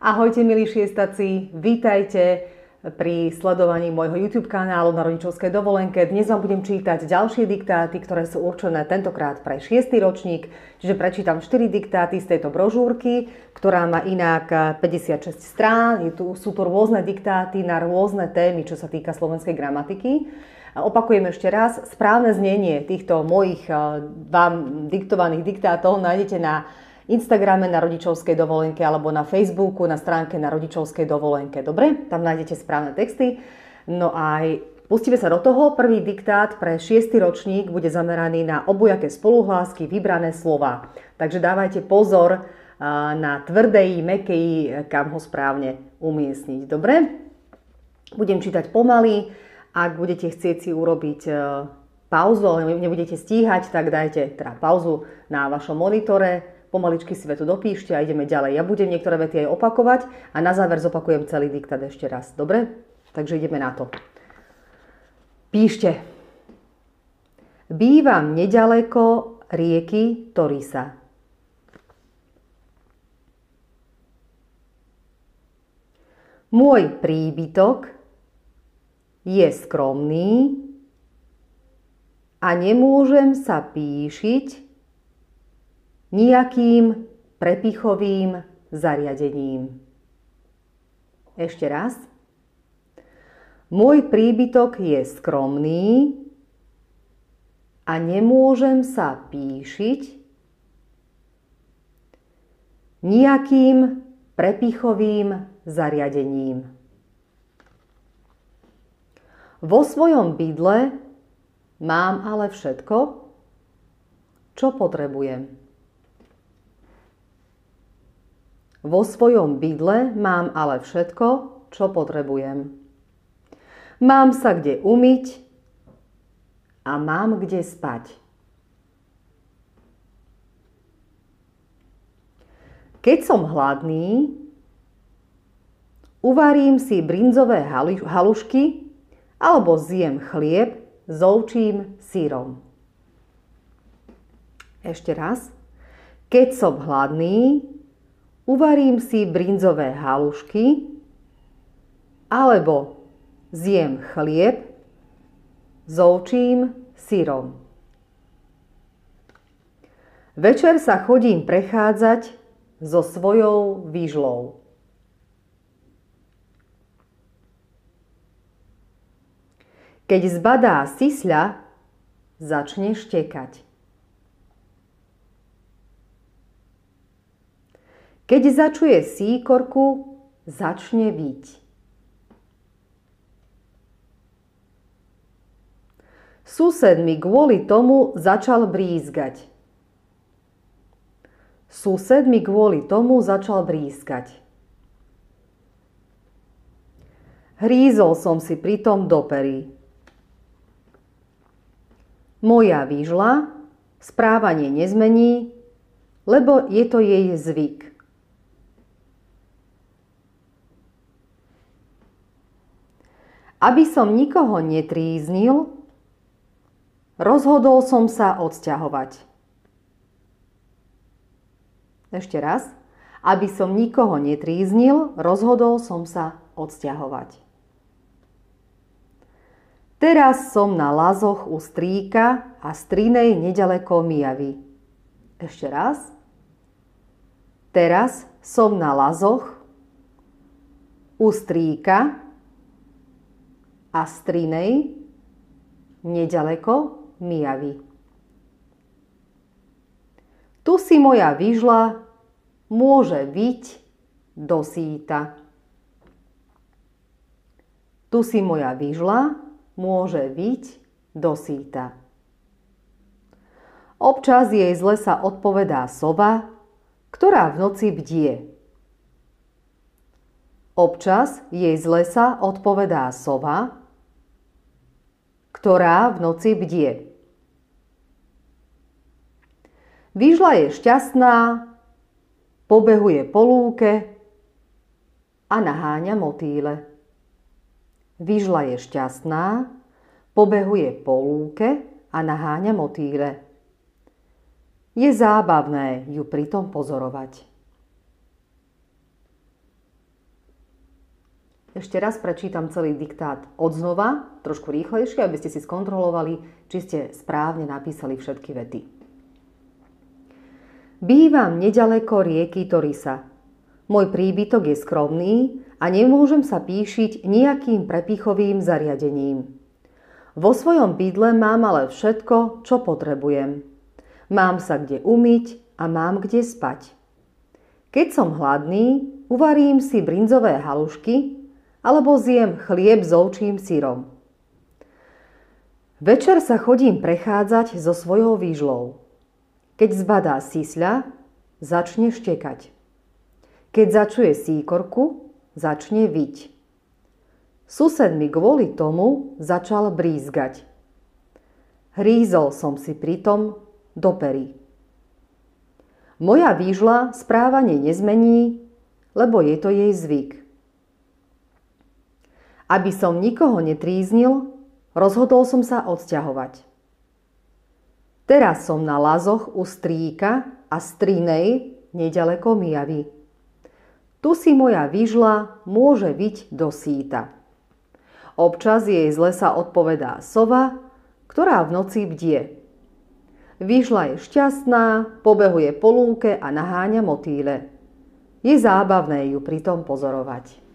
Ahojte milí šiestaci, vítajte pri sledovaní môjho YouTube kanálu na rodičovskej dovolenke. Dnes vám budem čítať ďalšie diktáty, ktoré sú určené tentokrát pre 6. ročník, čiže prečítam 4 diktáty z tejto brožúrky, ktorá má inak 56 strán. Je tu, sú tu rôzne diktáty na rôzne témy, čo sa týka slovenskej gramatiky. Opakujem ešte raz, správne znenie týchto mojich eh, vám diktovaných diktátov nájdete na Instagrame na rodičovskej dovolenke alebo na Facebooku na stránke na rodičovskej dovolenke. Dobre? Tam nájdete správne texty. No a pustíme sa do toho. Prvý diktát pre 6. ročník bude zameraný na obojaké spoluhlásky, vybrané slova. Takže dávajte pozor na tvrdej, mekej, kam ho správne umiestniť. Dobre? Budem čítať pomaly. Ak budete chcieť si urobiť e, pauzu, ale nebudete stíhať, tak dajte teda pauzu na vašom monitore, pomaličky si vetu dopíšte a ideme ďalej. Ja budem niektoré vety aj opakovať a na záver zopakujem celý diktát ešte raz. Dobre? Takže ideme na to. Píšte. Bývam nedaleko rieky Torisa. Môj príbytok je skromný a nemôžem sa píšiť nejakým prepichovým zariadením. Ešte raz. Môj príbytok je skromný a nemôžem sa píšiť nejakým prepichovým zariadením. Vo svojom bydle mám ale všetko, čo potrebujem. Vo svojom bydle mám ale všetko, čo potrebujem. Mám sa kde umyť a mám kde spať. Keď som hladný, uvarím si brinzové halušky alebo zjem chlieb s ovčím sírom. Ešte raz. Keď som hladný, uvarím si brinzové halušky alebo zjem chlieb s ovčím syrom. Večer sa chodím prechádzať so svojou výžlou. Keď zbadá sisľa, začne štekať. Keď začuje síkorku, začne byť. Sused mi kvôli tomu začal brízgať. Sused mi kvôli tomu začal brízkať. Hrízol som si pritom do pery. Moja výžla správanie nezmení, lebo je to jej zvyk. Aby som nikoho netríznil, rozhodol som sa odsťahovať. Ešte raz. Aby som nikoho netríznil, rozhodol som sa odsťahovať. Teraz som na lazoch u strýka a strinej nedaleko Mijavy. Ešte raz. Teraz som na lazoch u strýka a strinej nedaleko Mijavy. Tu si moja vyžla môže byť do síta. Tu si moja vyžla môže byť do síta. Občas jej z lesa odpovedá sova, ktorá v noci bdie. Občas jej z lesa odpovedá sova, ktorá v noci bdie. Výžla je šťastná, pobehuje po lúke a naháňa motýle. Výžla je šťastná, pobehuje po lúke a naháňa motýle. Je zábavné ju pritom pozorovať. Ešte raz prečítam celý diktát odznova, trošku rýchlejšie, aby ste si skontrolovali, či ste správne napísali všetky vety. Bývam nedaleko rieky Torisa. Môj príbytok je skromný a nemôžem sa píšiť nejakým prepichovým zariadením. Vo svojom bydle mám ale všetko, čo potrebujem. Mám sa kde umyť a mám kde spať. Keď som hladný, uvarím si brinzové halušky alebo zjem chlieb s ovčím sírom. Večer sa chodím prechádzať so svojou výžlou. Keď zbadá sísľa, začne štekať. Keď začuje síkorku, začne viť. Sused mi kvôli tomu začal brízgať. Hrízol som si pritom do pery. Moja výžla správanie nezmení, lebo je to jej zvyk. Aby som nikoho netríznil, rozhodol som sa odsťahovať. Teraz som na lazoch u strýka a strinej nedaleko Mijavy. Tu si moja vyžla môže byť do síta. Občas jej z lesa odpovedá sova, ktorá v noci bdie. Vyžla je šťastná, pobehuje po lúke a naháňa motýle. Je zábavné ju pritom pozorovať.